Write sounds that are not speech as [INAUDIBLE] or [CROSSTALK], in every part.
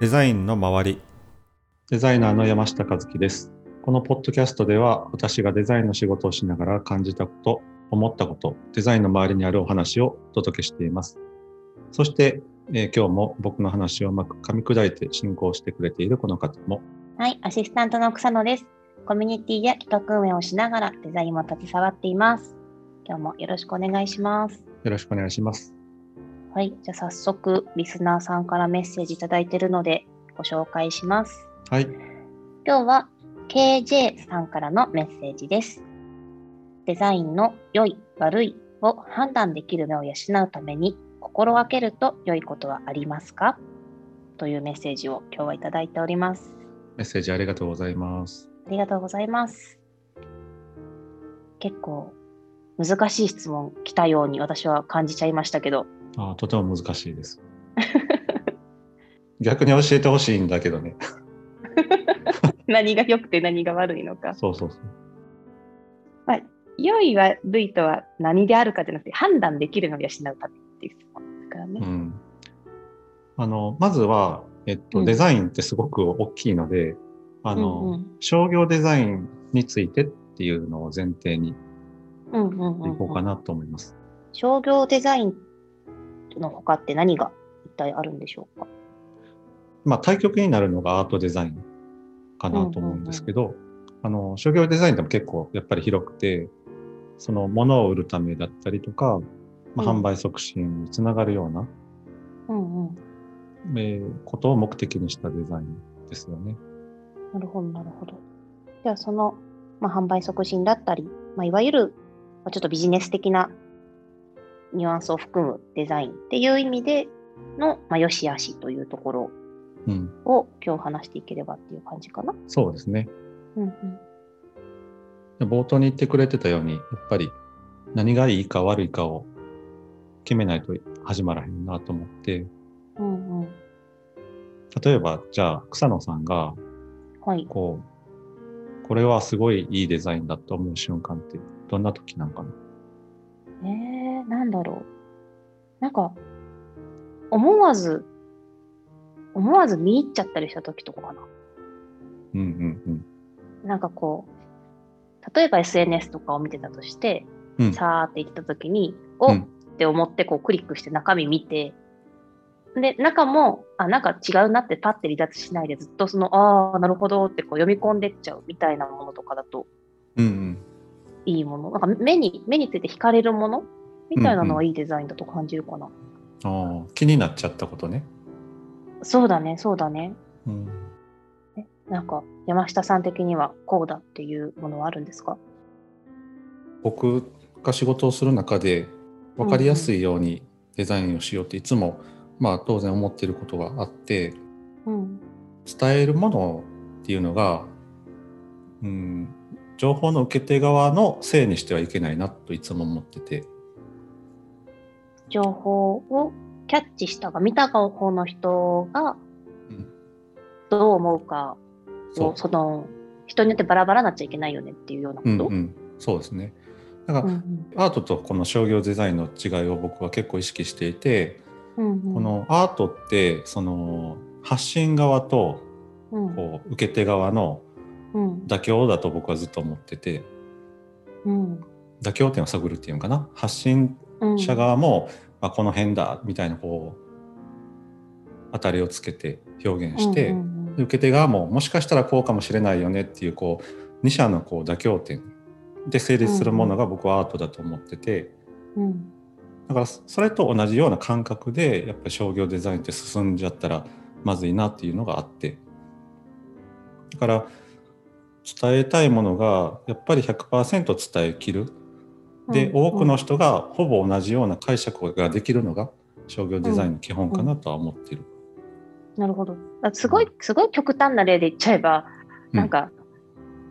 デザインの周りデザイナーの山下和樹です。このポッドキャストでは私がデザインの仕事をしながら感じたこと、思ったこと、デザインの周りにあるお話をお届けしています。そして、えー今日も僕の話をうまく噛み砕いて進行してくれているこの方も、はい、アシスタントの草野です。コミュニティや企画運営をしながらデザインも携わっています。今日もよろしくお願いします。よろしくお願いします。はい、じゃあ早速リスナーさんからメッセージいただいているのでご紹介します。はい。今日は KJ さんからのメッセージです。デザインの良い、悪いを判断できる目を養うために心がけると良いことはありますか？というメッセージを今日はいただいております。メッセージありがとうございます。ありがとうございます。結構難しい質問来たように私は感じちゃいましたけど、あーとても難しいです。[LAUGHS] 逆に教えてほしいんだけどね。[LAUGHS] 何が良くて何が悪いのか。そうそうそう。良い悪いとは何であるかじゃなくて判断できるのを養うためっていう質問ですからね。うん、あのまずは、えっと、うんデザインってすごく大きいので、あのうんうん商業デザインについてっていうのを前提にうんうんうんうんいこうかなと思います。商業デザインの他って何が一体あるんでしょうか？まあ対極になるのがアートデザインかなと思うんですけど、あの商業デザインでも結構やっぱり広くて、その物を売るためだったりとか、まあ、うん販売促進につながるような、うんうん。えーことを目的にしたデザインですよね。なるほど、なるほど。じゃあ、その、まあ、販売促進だったり、まあ、いわゆる、まあ、ちょっとビジネス的なニュアンスを含むデザインっていう意味での、まあ、良し悪しというところうん、を今日話していければっていう感じかな。そうですね。うんうん。で冒頭に言ってくれてたように、やっぱり何がいいか悪いかを決めないと始まらへんなと思って、うんうん。例えば、じゃあ、草野さんが、はい。こう、これはすごいいいデザインだと思う瞬間って、どんな時なんかな？えー、なんだろう。なんか、思わず、思わず見入っちゃったりした時とかかな。うんうんなんかこう、例えば SNS とかを見てたとして、うん。うん。さーって言った時に、お、うんって思ってこうクリックして中身見て、で、中も、あ、なんか違うなってパッて離脱しないでずっとその、ああ、なるほどってこう読み込んでっちゃうみたいなものとかだとうんうん。いいもの。なんか目に、目について惹かれるもの？みたいなのはいいデザインだと感じるかな。ああ、気になっちゃったことね。そうだね、そうだね。うん。えなんか山下さん的にはこうだっていうものはあるんですか？僕が仕事をする中で、分かりやすいようにデザインをしようっていつも、まあ当然思っていることがあって、うん。伝えるものっていうのが、うん、情報の受け手側のせいにしてはいけないなといつも思ってて、情報をキャッチしたが、見た方の人がうん。どう思うかそう。を、その人によってバラバラになっちゃいけないよねっていうようなこと？うんうん、そうですね。だから、うんアートとこの商業デザインの違いを僕は結構意識していて、うんうん。このアートってその発信側とうん。こう受け手側のうん妥協だと僕はずっと思ってて。うん。妥協点を探るっていうのかな？発信うん者側も、あこの辺だみたいなこう当たりをつけて表現して、受け手側ももしかしたらこうかもしれないよねっていうこう2者のこう妥協点で成立するものが僕はアートだと思ってて。うん。だからそれと同じような感覚でやっぱり商業デザインって進んじゃったらまずいなっていうのがあって。だから伝えたいものがやっぱり100%伝えきる。で、うん多くの人がほぼ同じような解釈ができるのが商業デザインの基本かなとは思っている。なるほど。だすごい、すごい極端な例で言っちゃえば、うん。なんか、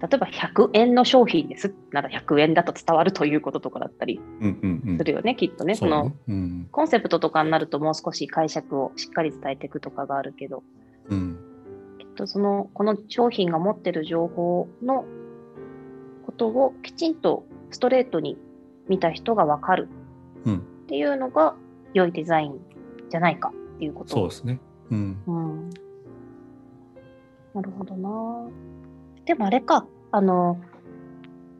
例えば100円の商品です。なら100円だと伝わるということとかだったりうんうんうん。するよね、きっとね。そのね。うん。コンセプトとかになるともう少し解釈をしっかり伝えていくとかがあるけど、うんとその、この商品が持ってる情報のことをきちんとストレートに見た人がわかるうんっていうのが良いデザインじゃないかっていうこと。そうですね。うんうん。なるほどな。でもあれか、あの、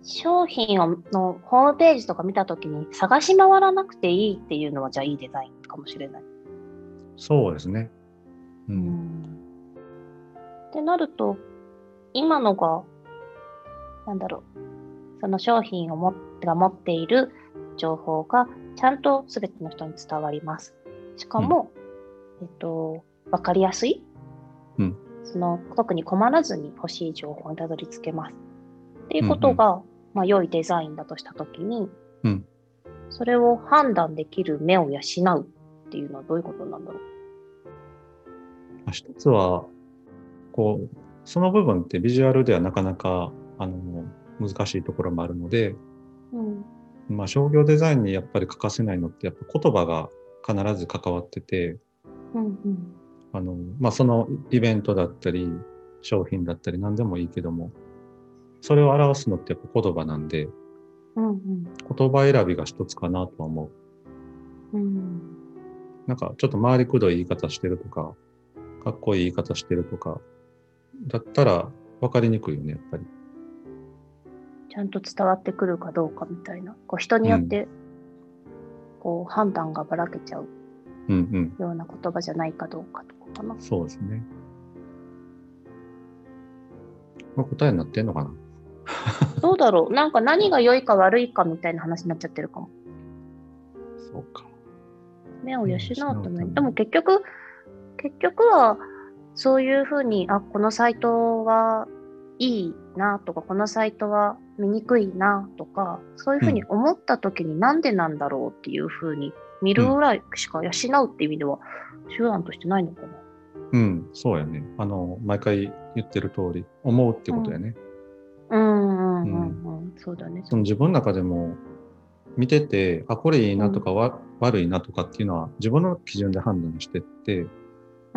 商品をのホームページとか見たときに探し回らなくていいっていうのはじゃあいいデザインかもしれない。そうですね。う。うんんってなると、今のが、なんだろう、その商品をもが持っている情報がちゃんとすべての人に伝わります。しかも、えっと、わかりやすい、うん。その特に困らずに欲しい情報にたどり着けます。っていうことが、まあ、良いデザインだとしたときに、うん。それを判断できる目を養うっていうのはどういうことなんだろう？まあ一つは、こう、その部分ってビジュアルではなかなか、あの、難しいところもあるので、うん。まあ、商業デザインにやっぱり欠かせないのって、やっぱ言葉が必ず関わってて、うんうん。あの、まあ、そのイベントだったり、商品だったり何でもいいけども、それを表すのってやっぱ言葉なんで、うんうん。言葉選びが一つかなとは思う。うん。なんかちょっと回りくどい言い方してるとか、かっこいい言い方してるとか、だったら分かりにくいよね、やっぱり。ちゃんと伝わってくるかどうかみたいな、こう人によってこう判断がばらけちゃううんような言葉じゃないかどうかとかかなうん。。そうですね。まあ、答えになってんのかな？[LAUGHS] どうだろうなんか何が良いか悪いかみたいな話になっちゃってるかも。そうか。目を養うために。養うためにでも結局、結局はそういうふうに、あ、このサイトはいいなとか、このサイトは見にくいなとか、そういうふうに思った時になんでなんだろうっていうふうに見るぐらいしか養うっていう意味では手段としてないのかな。うん、そうやね。あの、毎回言ってる通り、思うってことやね。うんうんうんうん。そうだね。その自分の中でも見てて、あ、これいいなとか、わ悪いなとかっていうのは自分の基準で判断してって、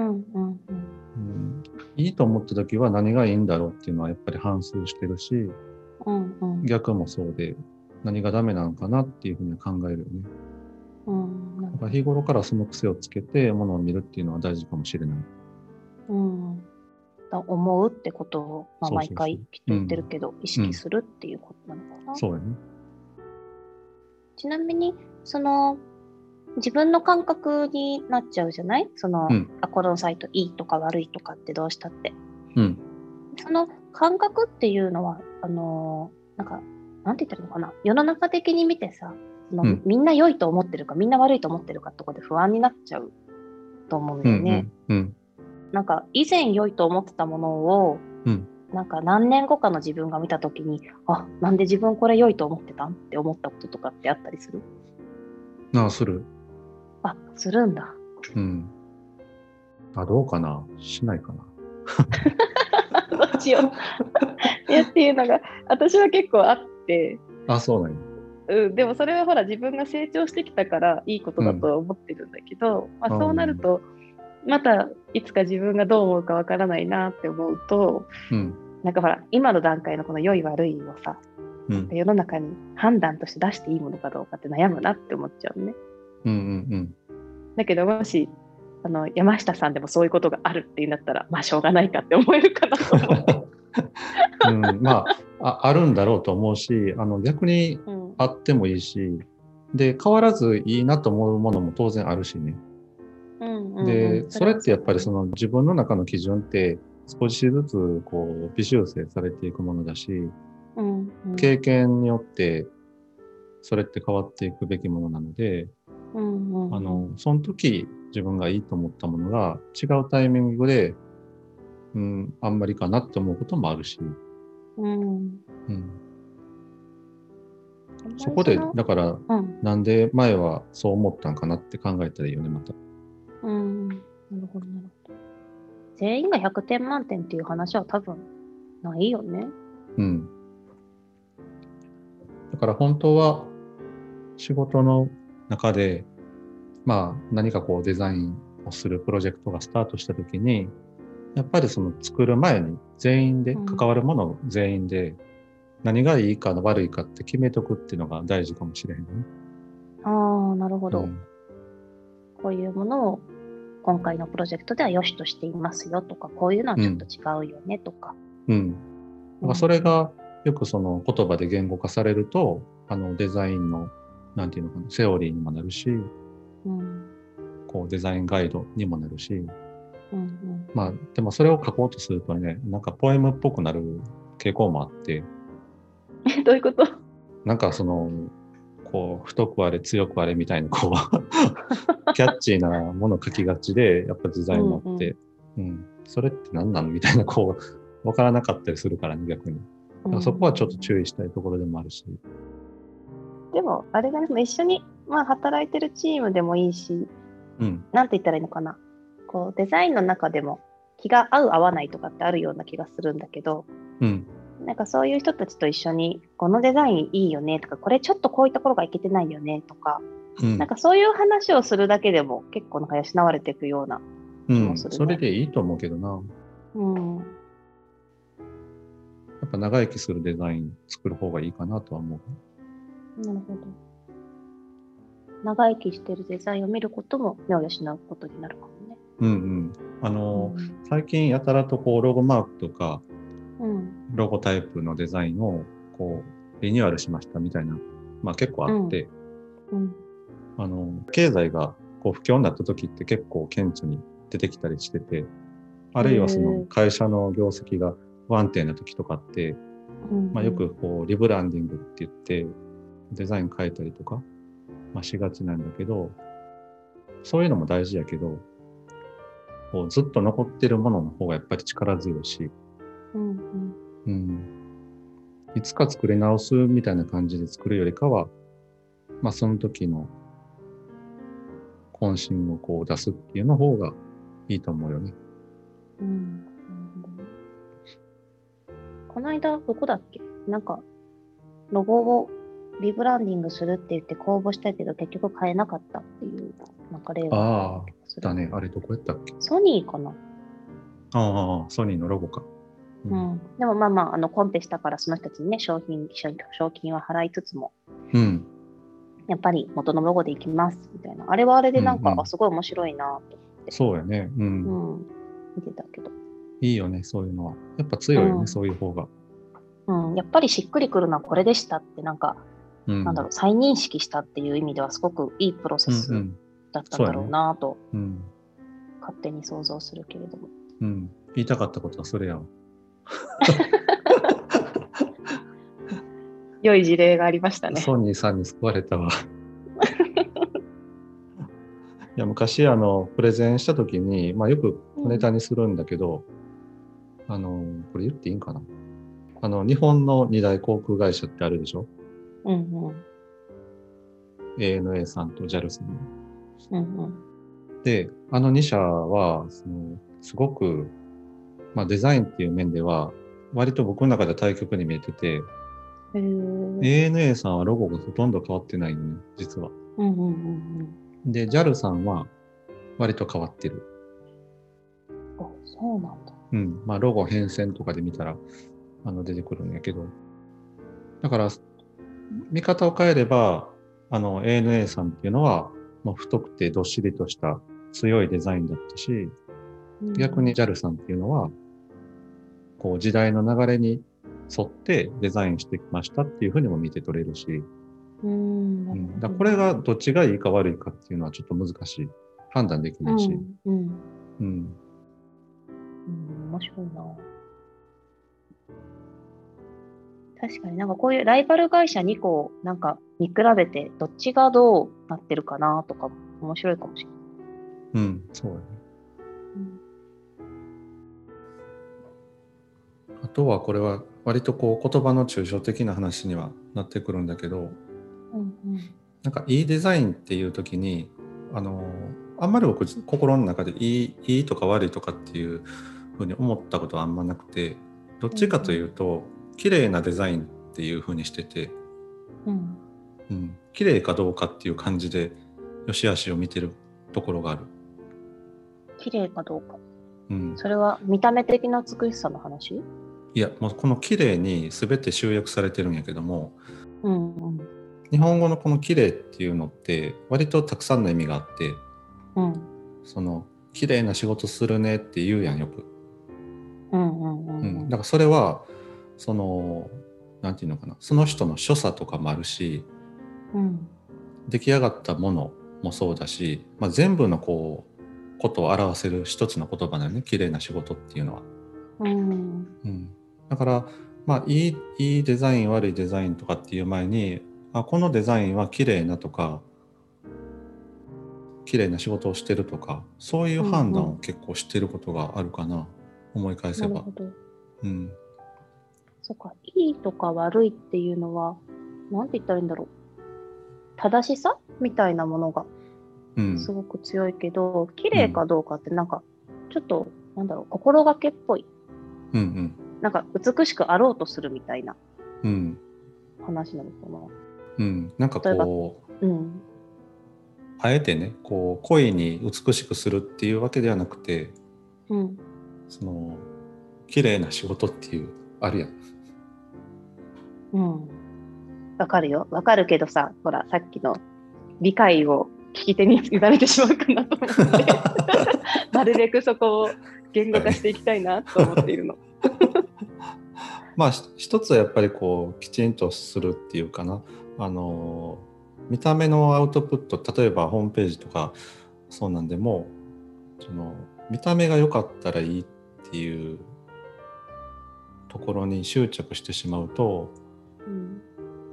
うんうんうん。うん、いいと思った時は何がいいんだろうっていうのはやっぱり反数してるし、うんうん逆もそうで、何がダメなのかなっていうふうには考えるよね。うんなるほだから日頃からその癖をつけてものを見るっていうのは大事かもしれない。どうんだ思うってことを、まあ、毎回きっと言ってるけど、意識するっていうことなのかな。そうやね。ちなみに、その、自分の感覚になっちゃうじゃない？その、うんあ、このサイトいいとか悪いとかってどうしたって。うん。その感覚っていうのは、あのーなんか、なんて言ったらいいのかな？世の中的に見てさ、そのうんみんな良いと思ってるか、みんな悪いと思ってるかってとこで不安になっちゃうと思うんだうん。よね。うん。うん。なんか、以前良いと思ってたものを、うんなんか何年後かの自分が見たときに、あ、なんで自分これ良いと思ってたん？って思ったこととかってあったりする？なあ、する。あ、するんだ。うん。あ、どうかな？しないかな？[LAUGHS] どっちよ。[LAUGHS] いやっていうのが、私は結構あって、あ、そうなんや。うん、でもそれはほら自分が成長してきたからいいことだとは思ってるんだけど、まあ、そうなると、またいつか自分がどう思うかわからないなって思うと、うん。なんかほら、今の段階のこの良い悪いをさ、うん。世の中に判断として出していいものかどうかって悩むなって思っちゃうね。うんうんだけどもし、あの山下さんでもそういうことがあるっていうんだったら、まあしょうがないかって思えるかなと思って。うん。うん、まああ、あるんだろうと思うし、あの逆にうんあってもいいし、で、変わらずいいなと思うものも当然あるしね。うんうんうんで、それってやっぱりその、の自分の中の基準って少しずつこう微修正されていくものだし、うんうん経験によってそれって変わっていくべきものなので、うんうんうんあの、その時自分がいいと思ったものが違うタイミングで、うん、あんまりかなって思うこともあるし、うんうん、そこで、だから、うんなんで前はそう思ったんかなって考えたらいいよね、また。うん、なるほど、なるほど。全員が100点満点っていう話は多分ないよね。うん。だから本当は仕事の中で、まあ何かこうデザインをするプロジェクトがスタートしたときに、やっぱりその作る前に全員で、うん関わるもの全員で、何がいいか悪いかって決めとくっていうのが大事かもしれへんね。ああ、なるほど、うんこういうものを今回のプロジェクトでは良しとしていますよとか、こういうのはちょっと違うよねとか。うん。だからそれがよくその言葉で言語化されると、あのデザインの、なんていうのかな、セオリーにもなるし、うん。こうデザインガイドにもなるし、うんうん。まあでもそれを書こうとするとね、なんかポエムっぽくなる傾向もあって、え、[LAUGHS] どういうこと？なんかその、こう、太くあれ強くあれみたいな、こう、[LAUGHS] キャッチーなものを書きがちで、やっぱデザインもあって、うん、それって何なの？みたいな、こう、わからなかったりするからね、逆に。そこはちょっと注意したいところでもあるし。でも、あれだね、その一緒に、まあ、働いてるチームでもいいし、うん、なんて言ったらいいのかな。こう、デザインの中でも気が合う合わないとかってあるような気がするんだけど、うん、なんかそういう人たちと一緒に、このデザインいいよねとか、これちょっとこういうところがいけてないよねとか、うんなんかそういう話をするだけでも結構なんか養われていくような。うん、もするねそれでいいと思うけどな。うん。やっぱ長生きするデザイン作る方がいいかなとは思う。なるほど。長生きしてるデザインを見ることも目を養うことになるかもね。うんうん。あの、最近やたらとこうロゴマークとかうん。ロゴタイプのデザインをこうリニューアルしましたみたいな、まあ結構あって、うん。あの、経済がこう不況になった時って結構顕著に出てきたりしてて、あるいはそへのー会社の業績が不安定な時とかって、うん。まあよくこうリブランディングって言ってデザイン変えたりとか、まあしがちなんだけど、そういうのも大事やけど、こうずっと残ってるものの方がやっぱり力強いし、うん。うん。うん。いつか作り直すみたいな感じで作るよりかは、まあその時の渾身をこう出すっていうの方がいいと思うよね。うん。この間、どこだっけ？なんか、ロゴをリブランディングするって言って公募したけど、結局買えなかったっていう、なんか例がああ、だね。あれどこやったっけ？ソニーかなああ、ソニーのロゴか。う。ん。でもまあまあ、あの、コンペしたからその人たちにね、商品、賞賞金は払いつつも、うん。やっぱり元のロゴでいきます、みたいな。あれはあれでなんか、うんうんあ、すごい面白いなと。そうやね。うん。うん。見てたけど。いいよね、そういうのは。やっぱ強いよね、うんそういう方が。うん。やっぱりしっくりくるのはこれでしたって、なんか、うん。なんだろう、再認識したっていう意味ではすごくいいプロセス。だったんだろうなと、うん。勝手に想像するけれども。うん。言いたかったことはそれやわ。[LAUGHS] 良い事例がありましたね。ソニーさんに救われたわ。[LAUGHS] いや昔あのプレゼンした時に、まあ、よくネタにするんだけど、あのこれ言っていいんかな？あの日本の二大航空会社ってあるでしょ？うんうん。ANA さんと JAL さんの。うんうん。であの2社はそのすごく、まあ、デザインっていう面では割と僕の中では対極に見えててへー ANA さんはロゴがほとんど変わってないのね実は。うんうんうんで JAL さんは割と変わってる。うん。あ、そうなんだ。うん。まあ、ロゴ変遷とかで見たら、あの、出てくるんやけど。だから、見方を変えれば、あの、ANA さんっていうのは、まあ、太くてどっしりとした強いデザインだったし、うん逆に JAL さんっていうのは、こう、時代の流れに沿ってデザインしてきましたっていうふうにも見て取れるし、うん。なうん、だこれがどっちがいいか悪いかっていうのはちょっと難しい。判断できないし。うん。うん。うん。うん、面白いな。確かになんかこういうライバル会社2個なんか見比べてどっちがどうなってるかなとかも面白いかもしれない。うん、そうやね。あとはこれは割とこう言葉の抽象的な話にはなってくるんだけど、うんうんなんかいいデザインっていう時に、あの、あんまり僕心の中でいい、いいとか悪いとかっていうふうに思ったことはあんまなくて、どっちかというと、綺麗なデザインっていうふうにしてて、うん。うん、綺麗かどうかっていう感じで、良し悪しを見てるところがある。綺麗かどうか。うん、それは見た目的な美しさの話？いや、もうこの綺麗に全て集約されてるんやけども、うんうん。日本語のこの綺麗っていうのって割とたくさんの意味があって、うん。その綺麗な仕事するねって言うやんよく、うんうんううん。ん、だからそれはそのなんていうのかな。その人の所作とかもあるしうん。出来上がったものもそうだし、まあ、全部のこうことを表せる一つの言葉だよね。綺麗な仕事っていうのは。うん。うん、だから、まあ、いいいいデザイン悪いデザインとかっていう前にあこのデザインは綺麗なとか綺麗な仕事をしてるとかそういう判断を結構してることがあるかな、思い返せば。なるほ。ど。うんそっか、いいとか悪いっていうのは、なんて言ったらいいんだろう。正しさみたいなものがうんすごく強いけど、綺麗かどうかってなんか、ちょっと、なんだろう、心がけっぽい。うんうんなんか、美しくあろうとするみたいなうん話なのかな。うん、なんかこううん。あえてねこう恋に美しくするっていうわけではなくてうん。その綺麗な仕事っていうあるやん。うん。わかるよ。わかるけどさ、ほら、さっきの理解を聞き手に委ねてしまうかなと思って、[LAUGHS] なるべくそこを言語化していきたいなと思っているの。[LAUGHS] まあひ一つはやっぱりこうきちんとするっていうかなあの見た目のアウトプット例えばホームページとかそうなんでもその見た目が良かったらいいっていうところに執着してしまうとうん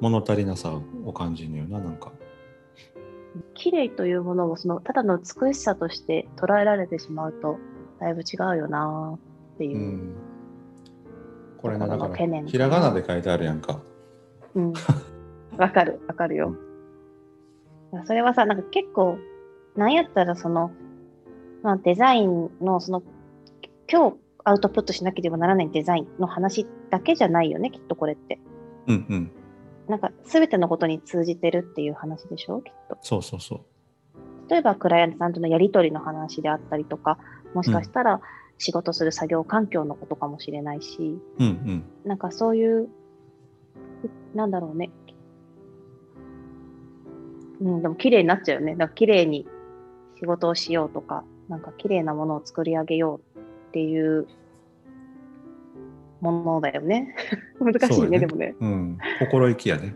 物足りなさを感じるよななんか。綺麗というものをそのただの美しさとして捉えられてしまうとだいぶ違うよなっていうう。ん、これねだからひらがなで書いてあるやんか。うん。わかる、わかるよ。それはさ、なんか結構、なんやったらその、まあ、デザインのその、今日アウトプットしなければならないデザインの話だけじゃないよね、きっとこれって。うんうんなんか全てのことに通じてるっていう話でしょ、きっと。そうそうそう。例えば、クライアントさんとのやり取りの話であったりとか、もしかしたら仕事する作業環境のことかもしれないし、うんうんなんかそういう、なんだろうね。うん、でも綺麗になっちゃうよね。だから綺麗に仕事をしようとか、なんか綺麗なものを作り上げようっていうものだよね。[LAUGHS] 難しいね、ねでもね。うん、心意気やね。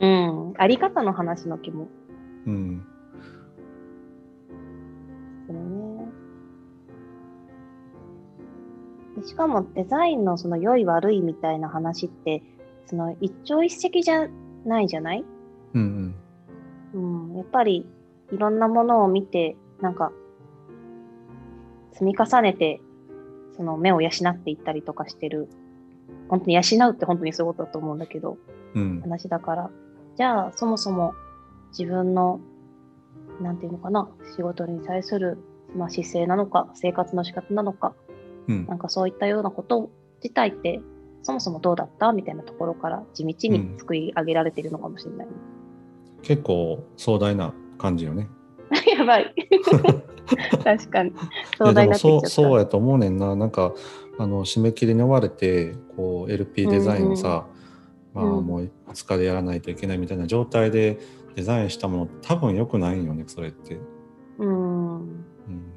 うん。あり方の話の気もうんね。でしかもデザインのその良い悪いみたいな話って、その一朝一夕じゃないじゃない？うんうん、やっぱりいろんなものを見て、なんか、積み重ねて、その目を養っていったりとかしてる。本当に養うって本当にそういうことだと思うんだけど、うんうん話だから。じゃあ、そもそも自分の、なんていうのかな、仕事に対する、まあ、姿勢なのか、生活の仕方なのか、うんなんかそういったようなこと自体って、そもそもどうだったみたいなところから地道に作り上げられているのかもしれない。結構壮大な感じよね。[LAUGHS] やばい。[LAUGHS] [LAUGHS] 確かに。い壮大になってきちゃった。そうそうやと思うねんな。なんかあの締め切りに追われてこう LP デザインをさ、まあうんもう2日でやらないといけないみたいな状態でデザインしたもの多分良くないんよねそれって。うん。うん、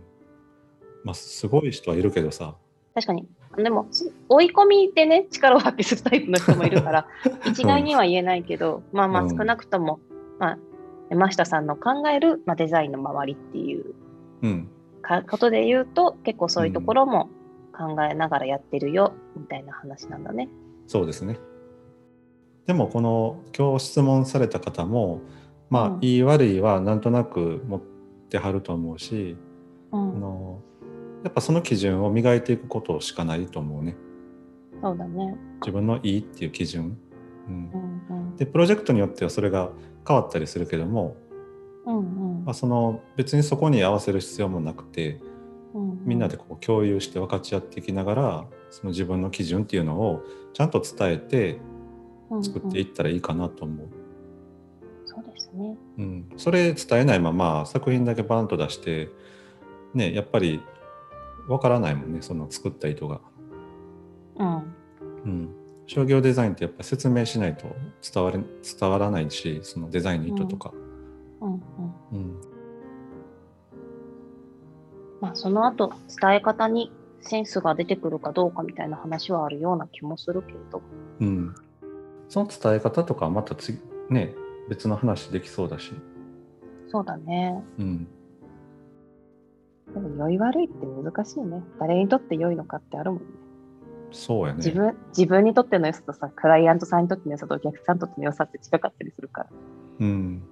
まあすごい人はいるけどさ。確かに。でも、す追い込みでね、力を発揮するタイプの人もいるから、[LAUGHS] 一概には言えないけど、まあまあうん少なくとも、まあ、山下さんの考える、まあ、デザインの周りっていううんかことで言うと、結構そういうところも考えながらやってるよ、みたいな話なんだね。そうですね。でもこの今日質問された方もまあ、うんいい悪いはなんとなく持ってはると思うし、あうん。のやっぱその基準を磨いていくことしかないと思うね。そうだね。自分のいいっていう基準。うんう、んうん。でプロジェクトによってはそれが変わったりするけども、うんうんまあ、その別にそこに合わせる必要もなくてうんみんなでこう共有して分かち合っていきながらその自分の基準っていうのをちゃんと伝えて作っていうんうんったらいいかなと思う。そうですね。うん、それ伝えないまま作品だけバンと出してねやっぱり分からないもんねその作った意図が。うん。うん、商業デザインってやっぱ説明しないと伝われ伝わらないしそのデザインの意図とか。うんうん。うんまその後、伝え方にセンスが出てくるかどうかみたいな話はあるような気もするけれど。うん。その伝え方とかはまた次、ね、別の話できそうだし。そうだね。うん。でも、良い悪いって難しいね。誰にとって良いのかってあるもんね。そうやね。自分自分にとっての良さとさ、クライアントさんにとっての良さとお客さんにとっての良さって近かったりするから。うん。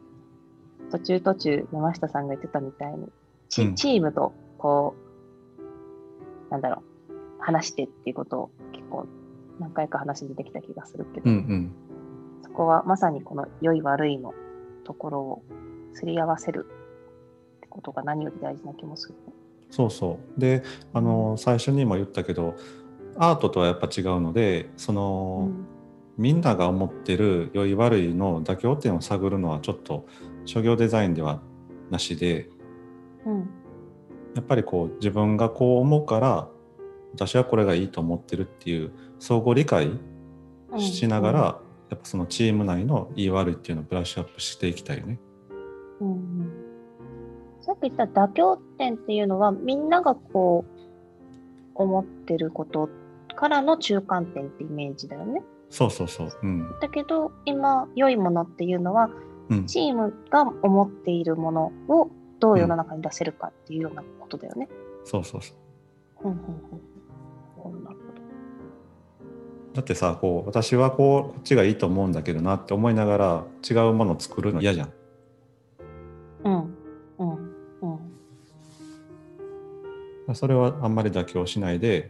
途中途中、山下さんが言ってたみたいに、チ,、うんチームと、こう、なんだろう、話してっていうことを結構何回か話に出てきた気がするけど、うんうん。そこはまさにこの良い悪いのところをすり合わせるってことが何より大事な気もする。そうそう。で、あの、最初にも言ったけど、アートとはやっぱ違うので、その、うんみんなが思ってる良い悪いの妥協点を探るのはちょっと商業デザインではなしでうんやっぱりこう自分がこう思うから私はこれがいいと思ってるっていう相互理解うんしながら、やっぱそのチーム内のいい悪いっていうのをブラッシュアップしていきたいよね。うんうんさっき言った妥協点っていうのはみんながこう思ってることからの中間点ってイメージだよね。そうそうそう。うん。だけど今良いものっていうのはうん、チームが思っているものをどう世の中に出せるかっていうようなことだよね。そうそうそう。うんうんうんなるほだってさこう私はこうこっちがいいと思うんだけどなって思いながら違うものを作るの嫌じゃん。ど。うんうんうんそれはあんまり妥協しないで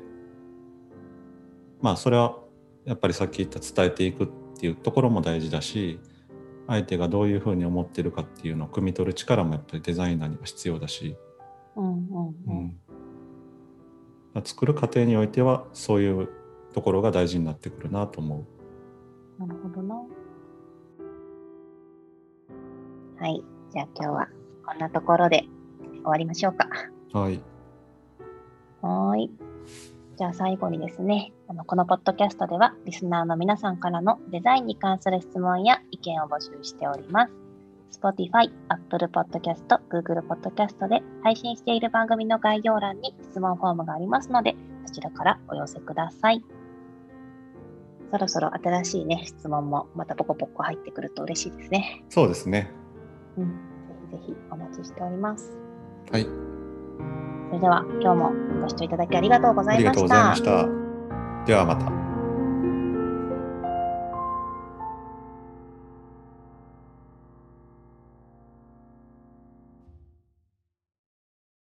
まあそれはやっぱりさっき言った伝えていくっていうところも大事だし相手がどういうふうに思ってるかっていうのを汲み取る力もやっぱりデザイナーには必要だし、うんうんううんん、作る過程においてはそういうところが大事になってくるなと思なるほどな。はい。じゃあ今日はこんなところで終わりましょうか。う。はい。はーい。じゃあ最後にですね、あのこのポッドキャストではリスナーの皆さんからのデザインに関する質問や意見を募集しております。Spotify、Apple Podcast、Google Podcast で配信している番組の概要欄に質問フォームがありますので、そちらからお寄せください。そろそろ新しいね、質問もまたポコポコ入ってくると嬉しいですね。そうですね。うん。ぜひぜひお待ちしております。はい。それでは今日もご視聴いただきありがとうござありがとう。ございました。ではまた。